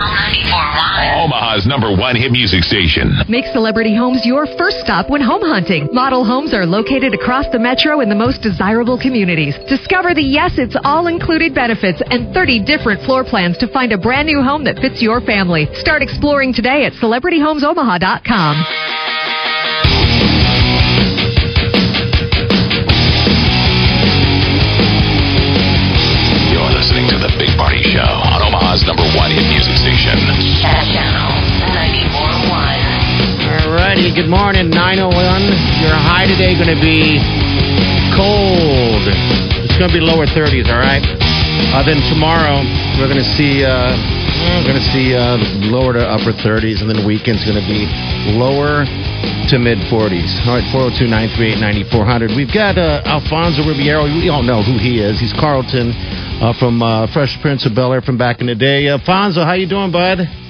Omaha's number one hit music station. Make Celebrity Homes your first stop when home hunting. Model homes are located across the metro in the most desirable communities. Discover the yes, it's all included benefits and 30 different floor plans to find a brand new home that fits your family. Start exploring today at celebrityhomesomaha.com. good morning, 901. Your high today going to be cold. It's going to be lower 30s, all right? Uh, then tomorrow, we're going to see, uh, we're going to see uh, lower to upper 30s, and then the weekend's going to be lower to mid 40s. All right, 402 938 9400. We've got uh, Alfonso Ribeiro. We all know who he is. He's Carlton uh, from uh, Fresh Prince of Bel Air from back in the day. Alfonso, how you doing, bud?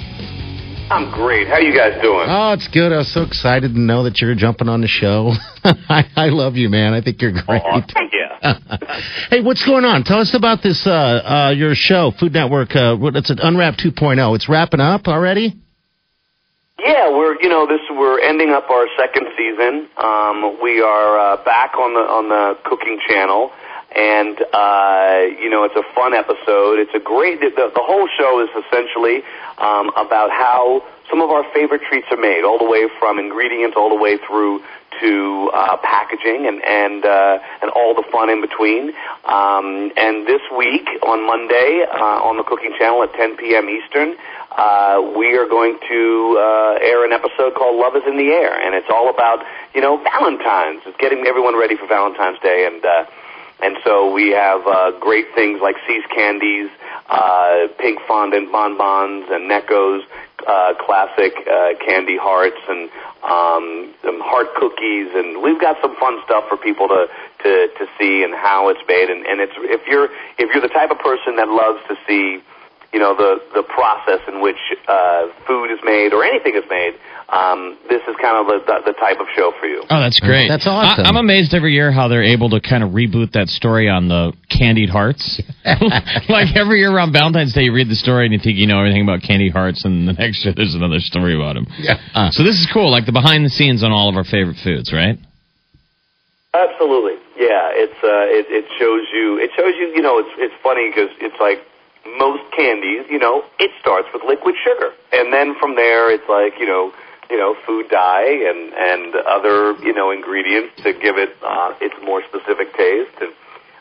I'm great. How you guys doing? Oh, it's good. I was so excited to know that you're jumping on the show. I, I love you, man. I think you're great. Oh, thank you. hey, what's going on? Tell us about this, uh, uh, your show, Food Network. Uh, what- it's an Unwrap 2.0. It's wrapping up already? Yeah, we're you know this we're ending up our second season. Um, we are uh, back on the on the cooking channel, and uh, you know it's a fun episode. It's a great. The, the whole show is essentially um, about how some of our favorite treats are made, all the way from ingredients all the way through to uh, packaging and and uh, and all the fun in between. Um, and this week on Monday uh, on the Cooking Channel at 10 p.m. Eastern, uh, we are going to uh, air an episode called "Love Is in the Air," and it's all about you know Valentine's. It's getting everyone ready for Valentine's Day, and uh, and so we have uh, great things like See's candies, uh, pink fondant bonbons, and Necco's uh, classic uh, candy hearts, and um, some heart cookies, and we've got some fun stuff for people to to to see and how it's made. And, and it's if you're if you're the type of person that loves to see you know the the process in which uh, food is made or anything is made. Um, this is kind of the, the, the type of show for you. Oh, that's great. That's awesome. I, am amazed every year how they're able to kind of reboot that story on the candied hearts. like every year around Valentine's Day, you read the story and you think you know everything about candy hearts, and the next year there's another story about them. Yeah. So this is cool, like the behind the scenes on all of our favorite foods, right? Absolutely, yeah. It's uh, it, it shows you. It shows you. You know, it's it's funny because it's like most candies. You know, it starts with liquid sugar, and then from there, it's like you know, you know, food dye and and other you know ingredients to give it uh, its more specific taste. And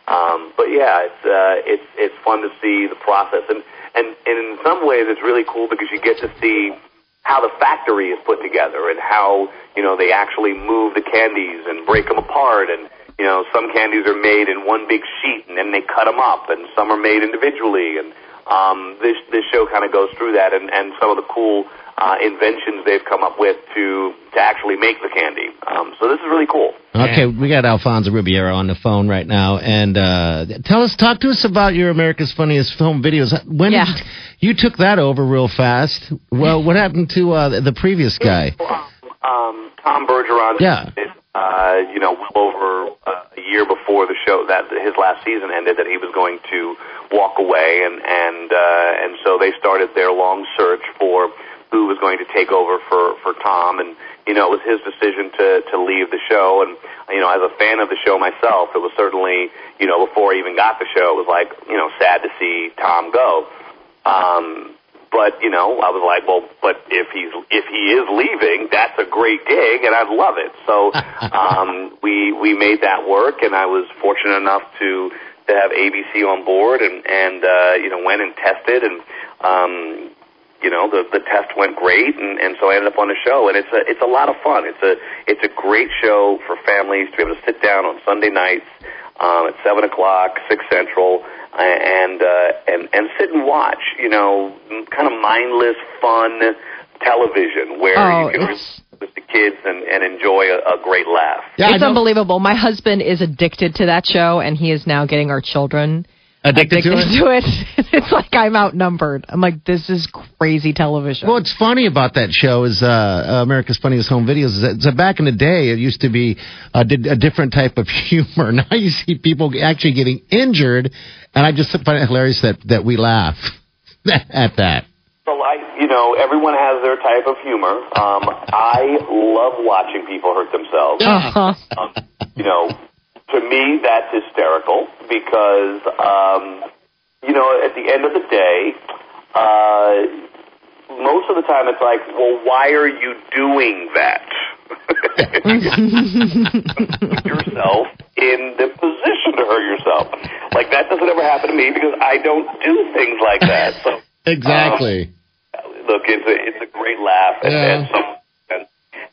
um, but yeah, it's uh, it's it's fun to see the process, and and and in some ways, it's really cool because you get to see how the factory is put together and how you know they actually move the candies and break them apart and you know some candies are made in one big sheet and then they cut them up and some are made individually and um, this this show kind of goes through that and and some of the cool uh, inventions they've come up with to to actually make the candy. Um, so this is really cool. Okay, we got Alfonso Ribeiro on the phone right now, and uh, tell us, talk to us about your America's Funniest Home Videos. When Yeah. did you, you took that over real fast? Well, what happened to uh, the previous guy? Um, Tom Bergeron. Yeah. did, Uh, you know, well over uh, a year before the show that his last season ended, that he was going to walk away, and and uh, and so they started their long search for who was going to take over for for Tom, and you know, it was his decision to to leave the show, and you know, as a fan of the show myself, it was certainly you know before I even got the show, it was like you know sad to see Tom go. Um, but you know, I was like, well, but if he's if he is leaving, that's a great gig, and I'd love it. So um, we we made that work, and I was fortunate enough to to have ABC on board, and and uh, you know went and tested, and um, you know the the test went great, and and so I ended up on the show, and it's a it's a lot of fun. It's a it's a great show for families to be able to sit down on Sunday nights um, at seven o'clock, six central, and uh, and and sit and watch. You know, kind of mindless, fun television where Oh, you can it's- with the kids and, and enjoy a, a great laugh. Yeah, it's unbelievable. My husband is addicted to that show, and he is now getting our children Addicted to it? to it. it's like I'm outnumbered. I'm like, this is crazy television. Well, what's funny about that show is uh, America's Funniest Home Videos is that so back in the day it used to be uh, did a different type of humor. Now you see people actually getting injured, and I just find it hilarious that that we laugh at that. So I, you know, everyone has their type of humor. Um, I love watching people hurt themselves. Uh-huh. Um, you know, to me, that's hysterical because, um, you know, at the end of the day, uh, most of the time it's like, well, why are you doing that? Put yourself in the position to hurt yourself. Like that doesn't ever happen to me because I don't do things like that. So Exactly. look, it's a it's a great laugh, and, Yeah. and, some, and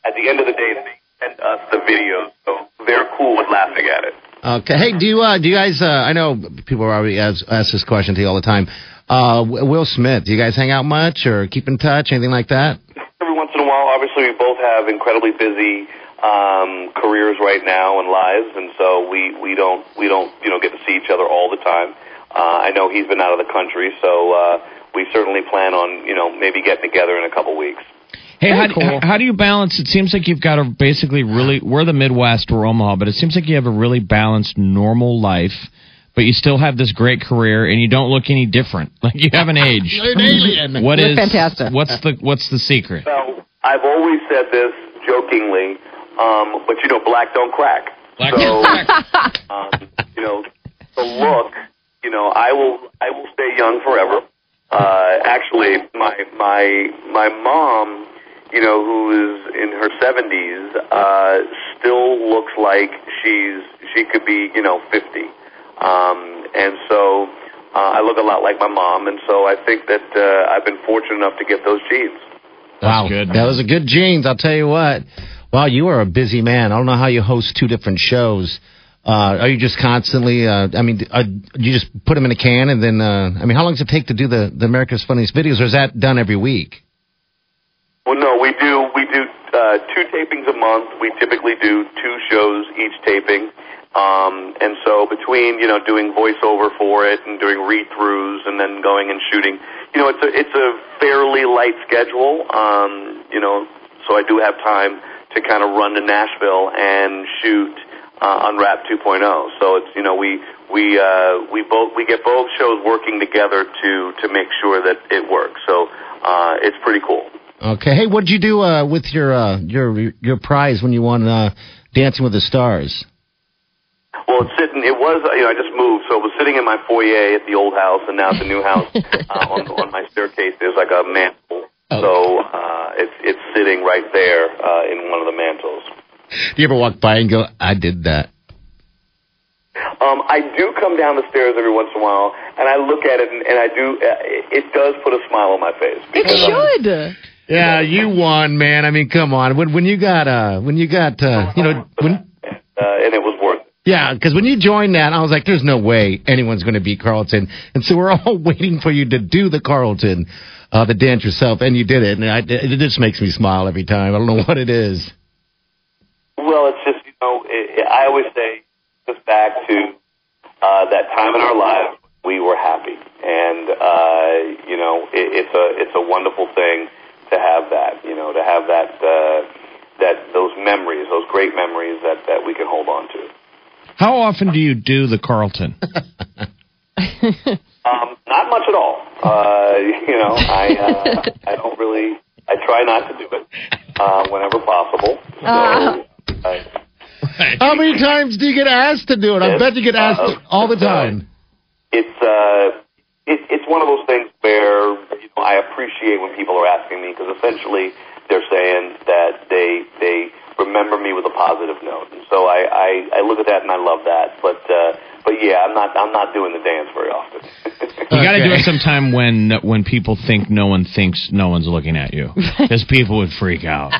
at the end of the day, they send us the videos, Okay. Hey, do you uh, do you guys? Uh, I know people already ask, ask this question to you all the time. Uh, Will Smith, do you guys hang out much or keep in touch, anything like that? Every once in a while, obviously, we both have incredibly busy um, careers right now and lives, and so we we don't we don't you know get to see each other all the time. Uh, I know he's been out of the country, so uh, we certainly plan on you know maybe getting together in a couple weeks. Hey, Very how, do- how do you balance? It seems like you've got a basically really. We're the Midwest, we're Omaha, but it seems like you have a really balanced, normal life, but you still have this great career, and you don't look any different. Like you haven't aged. You're an alien. What You're is fantastic. What's the What's the secret? Well, I've always said this jokingly, um, but you know, black don't crack. Black so, don't crack. um, you know, the look, you know, I will, I will stay young forever. Uh, actually, my my my mom, you know, who is in her seventies, uh, still looks like she's she could be, you know, fifty. Um, and so uh, I look a lot like my mom, and so I think that uh, I've been fortunate enough to get those genes. wow, good. That was a good genes. I'll tell you what. Wow, you are a busy man. I don't know how you host two different shows. Uh, are you just constantly? Uh, I mean, uh, you just put them in a can and then? Uh, I mean, how long does it take to do the the America's Funniest Videos, or is that done every week? Well, no, we do we do uh, two tapings a month. We typically do two shows each taping, um, and so between you know doing voiceover for it and doing read throughs and then going and shooting, you know, it's a it's a fairly light schedule. Um, you know, so I do have time to kind of run to Nashville and shoot uh, Unwrap 2.0. So it's you know we we uh, we both we get both shows working together to to make sure that it works. So uh, it's pretty cool. Okay. Hey, what did you do uh, with your uh, your your prize when you won uh, Dancing with the Stars? Well, it's sitting. It was you know I just moved, so it was sitting in my foyer at the old house, and now at the new house uh, on on my staircase. There's like a mantle, so uh, it's it's sitting right there uh, in one of the mantles. Do you ever walk by and go, "I did that"? Um, I do come down the stairs every once in a while, and I look at it, and, and I do. Uh, it does put a smile on my face. It because I'm- should. Yeah, you won, man. I mean, come on. When when you got uh when you got uh you know when uh, and it was worth it. yeah, because when you joined that, I was like, there's no way anyone's going to beat Carlton, and so we're all waiting for you to do the Carlton, uh, the dance yourself, and you did it, and I, it just makes me smile every time. I don't know what it is. Well, it's just you know, it, I always say, just back to uh, that time in our lives we were happy, and uh, you know, it, it's a it's a wonderful thing to have that, you know, to have that uh, that those memories, those great memories that that we can hold on to. How often do you do the Carlton? Um, not much at all. Uh, you know, I uh, I don't really. I try not to do it uh, whenever possible. So, uh, How many times do you get asked to do it? I Yes. bet you get asked Uh, all the time. it's uh, it, it's one of those things where you know, I appreciate when people are asking me because essentially they're saying that they they remember me with a positive note, and so I, I, I look at that and I love that. But uh, but yeah, I'm not I'm not doing the dance very often. You got to do it sometime when when people think no one thinks no one's looking at you, because people would freak out.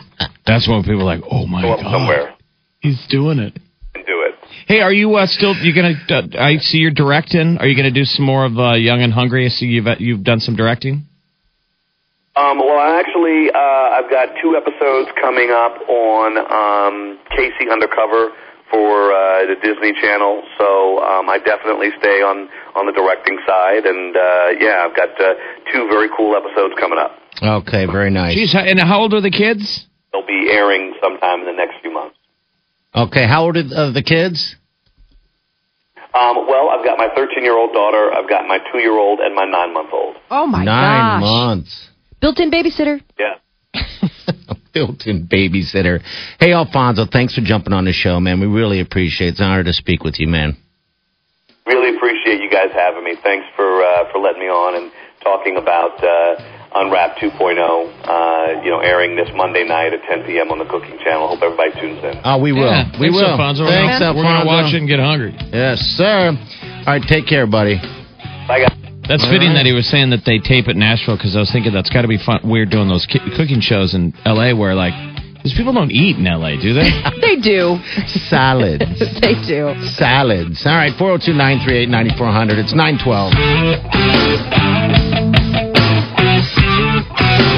That's when people are like, "Oh my Go up god, somewhere he's doing it." and do it. Hey, are you uh, still? You gonna? Uh, I see you're directing. Are you gonna do some more of uh, Young and Hungry? I see you've uh, you've done some directing. Um, well, actually, uh, I've got two episodes coming up on um, K.C. Undercover for uh, the Disney Channel. So um, I definitely stay on on the directing side, and uh, yeah, I've got uh, two very cool episodes coming up. Okay, very nice. Jeez, how- and how old are the kids? They'll be airing sometime in the next few months. Okay, how old are uh, the kids? Um, well, I've got my 13 year old daughter, I've got my two year old, and my nine month old. Oh my Nine gosh. months. Built-in babysitter. Yeah. Built-in babysitter. Hey, Alfonso, thanks for jumping on the show, man. We really appreciate it. It's an honor to speak with you, man. Really appreciate you guys having me. Thanks for uh, for letting me on and talking about uh, Unwrap 2.0. Uh, you know, airing this Monday night at 10 p.m. on the Cooking Channel. Hope everybody tunes in. Oh, we will. Yeah, we thanks, will. Alfonso. Thanks, we're, gonna, we're gonna watch it and get hungry. Yes, sir. All right, take care, buddy. Bye, guys. That's fitting that he was saying that they tape at Nashville because I was thinking that's got to be fun, weird doing those ki- cooking shows in L.A. where like these people don't eat in L.A. Do they? They do. Salads. they do. Salads. All right, 402 938 9400. It's 912.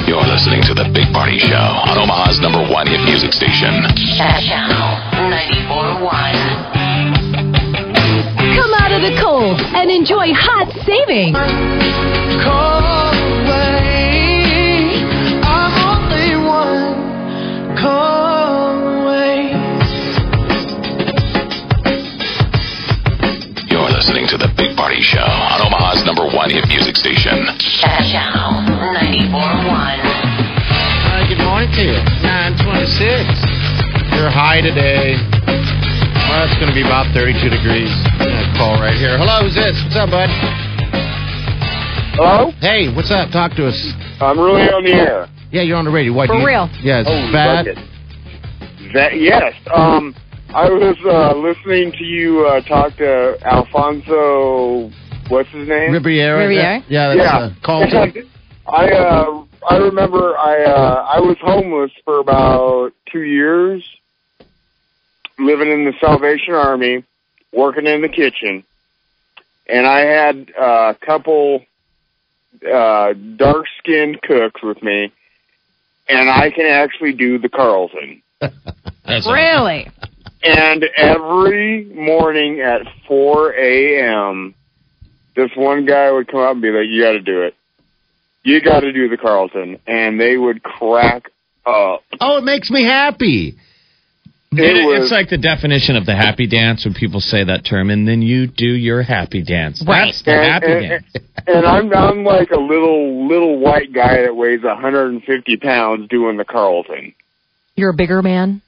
You're listening to The Big Party Show on Omaha's number one hit music station. Channel 94.1. Come out of the cold and enjoy hot savings. You're listening to The Big Party Show on Omaha's number one hit music station. Channel 94.1. Hi, good morning to you. 926. Your high today. Well, it's going to be about 32 degrees. I'm going to call right here. Hello, who's this? What's up, bud? Hello? Hey, what's up? Talk to us. I'm really on the air. Yeah, you're on the radio. What? For you- real. Yeah, it's Oh, bad. That yes. Um, I was uh, listening to you uh, talk to Alfonso. What's his name? Riviera. Riviera? Yeah, that's yeah. uh, call. I uh, I remember I uh, I was homeless for about two years, living in the Salvation Army, working in the kitchen, and I had uh, a couple uh, dark skinned cooks with me, and I can actually do the Carlton. That's Really? And every morning at 4 a.m., this one guy would come up and be like, "You got to do it. You got to do the Carlton," and they would crack up. Oh, it makes me happy. It- It was- it's like the definition of the happy dance when people say that term, and then you do your happy dance. Right. That's the And, happy and, dance. and I'm I'm like a little little white guy that weighs 150 pounds doing the Carlton. You're a bigger man.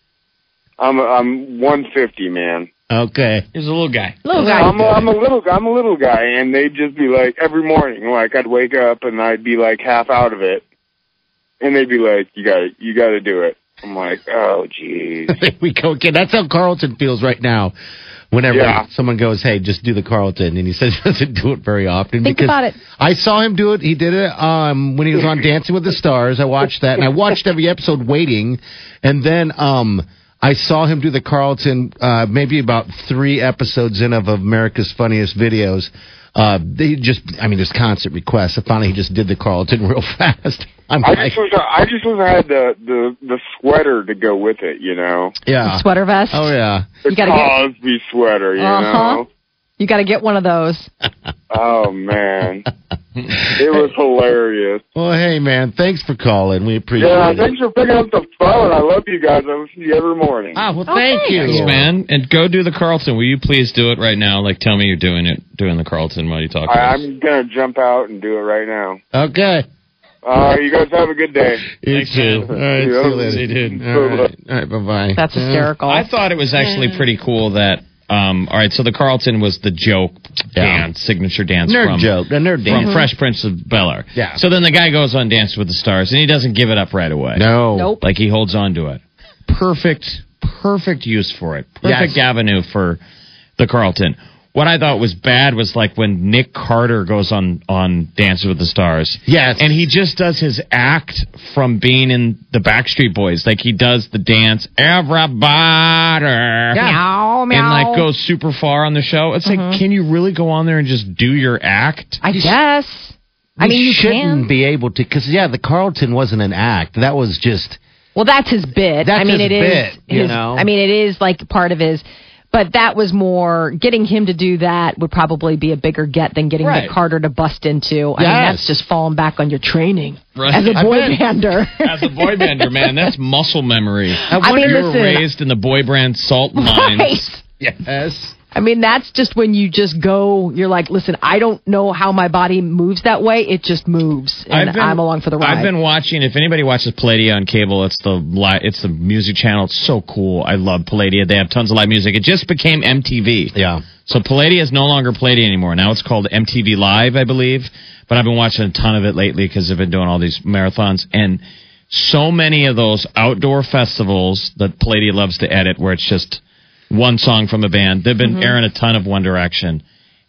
I'm I'm 150 man. Okay. He's a little guy. Little guy. I'm a, I'm a little guy. I'm a little guy, and they'd just be like every morning, like I'd wake up and I'd be like half out of it, and they'd be like, "You got to you got to do it." I'm like, "Oh, jeez." There we go again. That's how Carlton feels right now. Whenever Yeah. someone goes, "Hey, just do the Carlton," and he says he doesn't do it very often Think because about it. I saw him do it. He did it um, when he was on Dancing with the Stars. I watched that, and I watched every episode waiting, and then um, I saw him do the Carlton uh, maybe about three episodes in of America's Funniest Videos. Uh, they just, I mean, there's constant requests. And finally, he just did the Carlton real fast. I'm I like, just wish I, I just wish I had the the the sweater to go with it, you know, yeah. Sweater vest. Oh yeah. the You gotta get- Cosby sweater, you Uh-huh. know. You got to get one of those. Oh man, it was hilarious. Well, hey man, thanks for calling. We appreciate Yeah, it. Yeah, thanks for picking up the phone. I love you guys. I listen to you every morning. Ah, well, thank thanks. you, Thanks, man. And go do the Carlton. Will you please do it right now? Like, tell me you're doing it, doing the Carlton while you talk to I, us. I'm gonna jump out and do it right now. Okay. Uh, you guys have a good day. You Thanks, too. man. All right, see you later. See you, dude. All right, all right, bye bye. That's hysterical. I thought it was actually pretty cool that. Um, all right, so the Carlton was the joke Yeah. dance, signature dance Nerd from joke, a nerd from. Fresh Prince of Bel Air. Yeah. So then the guy goes on Dance with the Stars, and he doesn't give it up right away. No. Nope. Like he holds on to it. Perfect, perfect use for it. Perfect Yes. avenue for the Carlton. What I thought was bad was like when Nick Carter goes on on Dances with the Stars. Yes. And he just does his act from being in the Backstreet Boys. Like he does the dance, everybody. Meow, And meow. like goes super far on the show. It's Mhm. like, can you really go on there and just do your act? I guess. I mean, you shouldn't can. be able to because yeah, the Carlton wasn't an act. That was just Well, that's his bit. That's I mean, his it is. bit, you his- know? I mean, it is like part of his. But that was more getting him to do that would probably be a bigger get than getting Right. Nick Carter to bust into. I mean, that's just falling back on your training Right. as a boy bet. bander. As a boy bander, man, that's muscle memory. I mean, you were raised in the boy brand salt mines. right. yes. I mean, that's just when you just go. You're like, listen, I don't know how my body moves that way. It just moves, and I've been- I'm along for the ride. I've been watching. If anybody watches Palladia on cable, it's the li- it's the music channel. It's so cool. I love Palladia. They have tons of live music. It just became MTV. Yeah. So Palladia is no longer Palladia anymore. Now it's called MTV Live, I believe. But I've been watching a ton of it lately because I've been doing all these marathons and so many of those outdoor festivals that Palladia loves to edit, where it's just one song from a band. They've been mm-hmm. airing a ton of One Direction,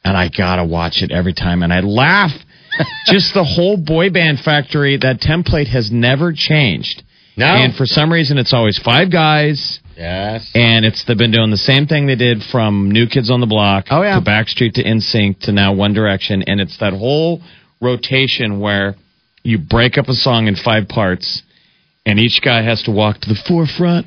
and I gotta watch it every time, and I laugh. just the whole boy band factory. That template has never changed. No. And for some reason, it's always five guys. yes. And it's they've been doing the same thing they did from New Kids on the Block Oh, yeah. to Backstreet to NSYNC to now One Direction, and it's that whole rotation where you break up a song in five parts, and each guy has to walk to the forefront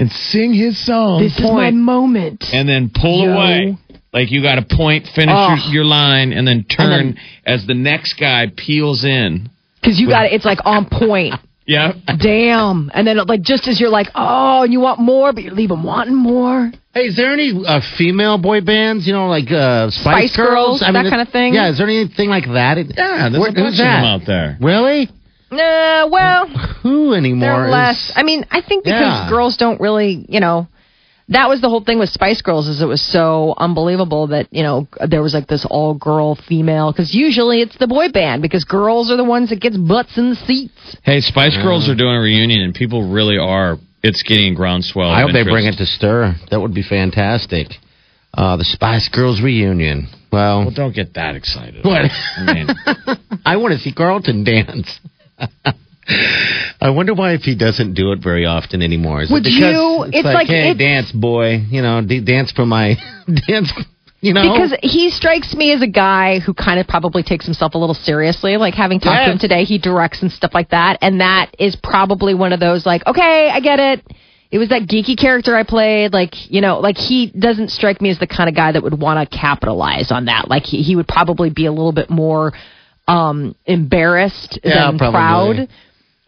and sing his song, this is my moment. and then pull Yo. away. Like you got to point, finish Oh. your, your line, and then turn And as the next guy peels in. Because you got it. It's like on point. Yeah. Damn. And then like just as you're like, oh, and you want more, but you leave them wanting more. Hey, is there any uh, female boy bands? You know, like uh, Spice, Spice Girls, that it- kind of thing? Yeah, is there anything like that? It- Yeah, there's Where- a bunch of them that? out there. Really? Nah, well, Who anymore? they're is- less. I mean, I think because Yeah. girls don't really, you know, that was the whole thing with Spice Girls is it was so unbelievable that you know there was like this all girl female because usually it's the boy band because girls are the ones that gets butts in the seats. Hey, Spice Girls are doing a reunion, and people really are. It's getting groundswell. I of hope they bring it to Stir. That would be fantastic. Uh, the Spice Girls reunion. Well, Well, don't get that excited. what? I mean, I want to see Carlton dance. I wonder why if he doesn't do it very often anymore. Is Would it because you- It's, it's like, like hey, it's- dance boy, you know, d- dance for my dance. You know, Because he strikes me as a guy who kind of probably takes himself a little seriously. Like having talked to him today, he directs and stuff like that. And that is probably one of those like, okay, I get it. It was that geeky character I played. Like, you know, like he doesn't strike me as the kind of guy that would want to capitalize on that. Like he, he would probably be a little bit more um embarrassed Yeah, than probably. proud.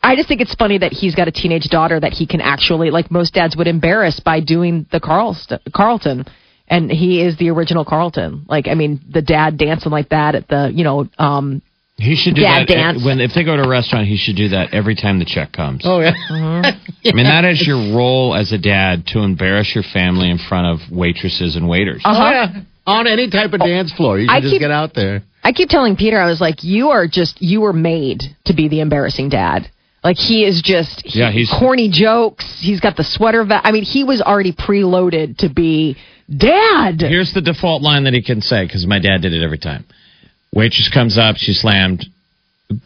I just think it's funny that he's got a teenage daughter that he can actually, like most dads would embarrass by doing the Carlst- Carlton. And he is the original Carlton. Like, I mean, the dad dancing like that at the, you know, um, he should do Dad that dance. when if they go to a restaurant. He should do that every time the check comes. oh yeah, I mean, that is your role as a dad to embarrass your family in front of waitresses and waiters. oh yeah. On any type of dance floor, you I just keep- get out there. I keep telling Peter, I was like, you are just, you were made to be the embarrassing dad. Like, he is just, he- Yeah, he's- corny jokes. He's got the sweater. Va- I mean, he was already preloaded to be dad. Here's the default line that he can say because my dad did it every time. Waitress comes up, she slammed,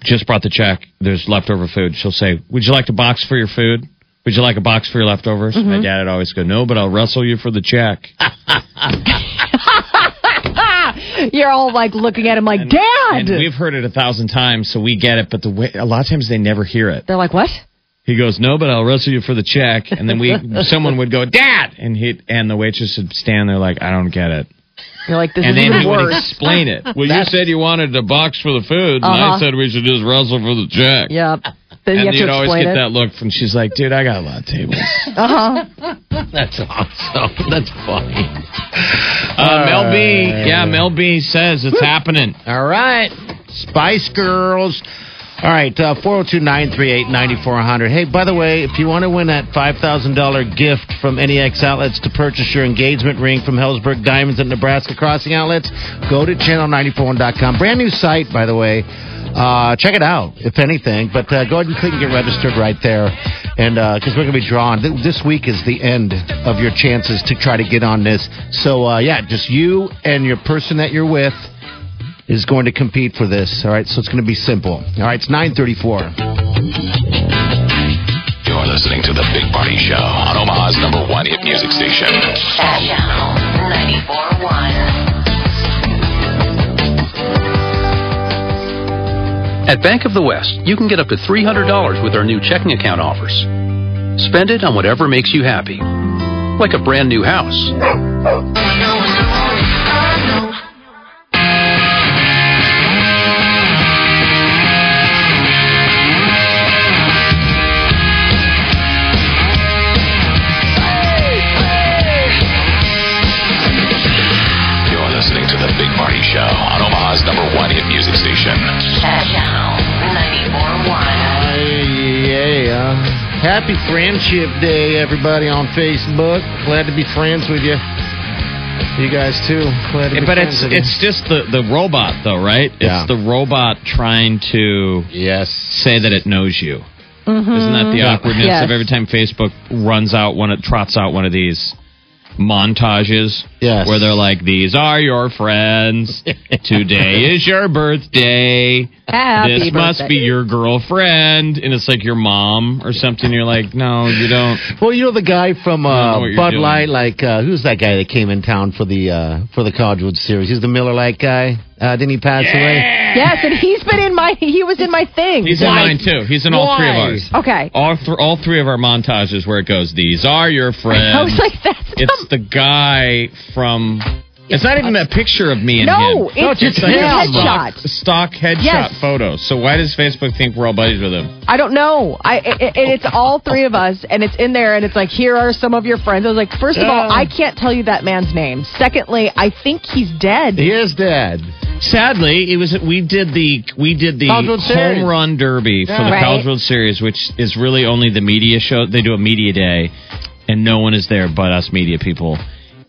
just brought the check. There's leftover food. She'll say, "Would you like a box for your food? Would you like a box for your leftovers?" Mm-hmm. My dad would always go, "No, but I'll wrestle you for the check." You're all like looking at him like, dad. And we've heard it a thousand times, so we get it. But the way, a lot of times they never hear it. They're like, what? He goes, "No, but I'll wrestle you for the check." And then we, someone would go, "Dad," and he and the waitress would stand there like, "I don't get it." You're like, this and is then he would explain it. Well, you said you wanted a box for the food, and I Uh-huh. said we should just wrestle for the check. Yep. Then you and have you'd to always get it. that look from she's like, dude, I got a lot of tables. Uh huh. That's awesome. That's funny. Uh, Mel B, yeah, Mel B says it's happening. All right. Spice Girls. All right, uh, 402 938 9400. Hey, by the way, if you want to win that $5,000 gift from NEX Outlets to purchase your engagement ring from Helzberg Diamonds at Nebraska Crossing Outlets, go to channel941.com. Brand new site, by the way. Uh, check it out, if anything. But uh, go ahead and click and get registered right there. And because we're going to be drawing, th- this week is the end of your chances to try to get on this. So, uh, yeah, just you and your person that you're with is going to compete for this. All right, so it's going to be simple. All right, it's 934. You're listening to The Big Party Show on Omaha's number one hit music station. Channel 94.1. At Bank of the West, you can get up to $300 with our new checking account offers. Spend it on whatever makes you happy, like a brand new house. Happy Friendship Day, everybody on Facebook. Glad to be friends with you. You guys too. Glad to be but friends it's with you. it's just the the robot though, right? Yeah. It's the robot trying to yes say that it knows you. Isn't that the mm-hmm. awkwardness Yes. of every time Facebook runs out one it trots out one of these montages Yes. where they're like these are your friends today is your birthday Happy this must be your girlfriend and it's like your mom or something you're like no you don't Well, you know the guy from uh, know what you're Bud doing. Light, like uh, who's that guy that came in town for the uh, for the College Series? He's the Miller Lite guy. Uh, didn't he pass away? Yes, and he's been in my. He was in my thing. he's in mine too he's in all three of ours Okay. all, th- all three of our montages where it goes these are your friends I was like, that's It's the guy from. It's not even a picture of me and No, him. it's it's his a headshot. stock, stock headshot Yes. photo. So why does Facebook think we're all buddies with him? I don't know. I it, it- it's all three of us, and it's in there, and it's like, here are some of your friends. I was like, first of all, Yeah. I can't tell you that man's name. Secondly, I think he's dead. He is dead. Sadly, it was we did the we did the College World Series. home run derby for the Right. College World Series, which is really only the media show. They do a media day, and no one is there but us media people.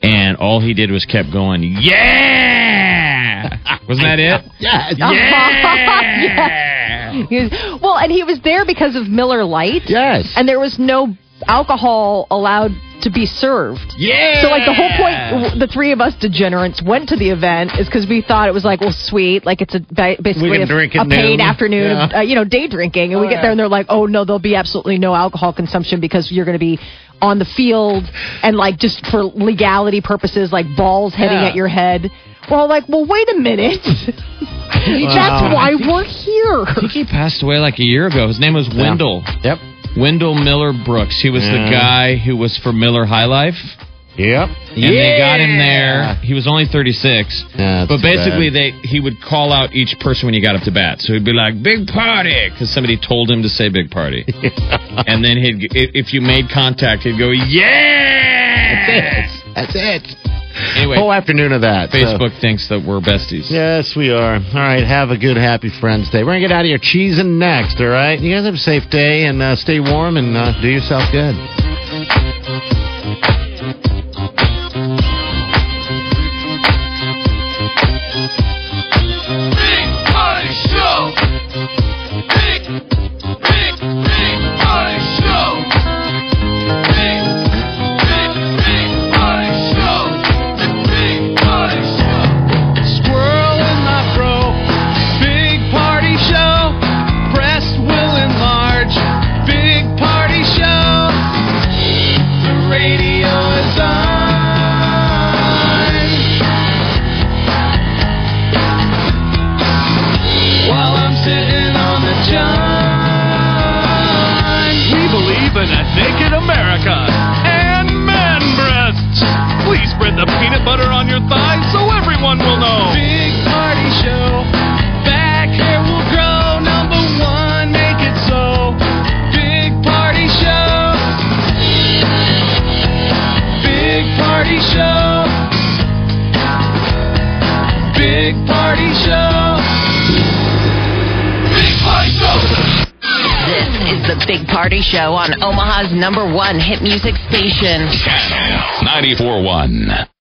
And all he did was kept going, yeah. Wasn't that it? Yes. Yeah. He was- well, and he was there because of Miller Lite. Yes. And there was no alcohol allowed to be served. Yeah. So, like, the whole point, the three of us degenerates went to the event is because we thought it was like, well, sweet, like it's a basically a, drink a paid noon. afternoon, of, Yeah. uh, you know, day drinking. And we Oh, get there and they're like, oh no, there'll be absolutely no alcohol consumption because you're going to be on the field and like just for legality purposes, like balls heading Yeah. at your head. We're all like, well, wait a minute. That's why we're here. I think he passed away like a year ago. His name was Windell. Yep. Wendell Miller Brooks. He was the guy who was for Miller High Life. Yep. And they got him there. He was only 36. Yeah, that's but basically, they he would call out each person when he got up to bat. So he'd be like, "Big party," because somebody told him to say "big party." and then he'd, if you made contact, he'd go, "Yeah." That's it. That's it. Anyway, Whole afternoon of that. so- Facebook thinks that we're besties. Yes, we are. All right, have a good, happy Friends Day. We're going to get out of here cheesing next, all right? You guys have a safe day and uh, stay warm and uh, do yourself good. Party Show on Omaha's number one hit music station. Channel 94.1.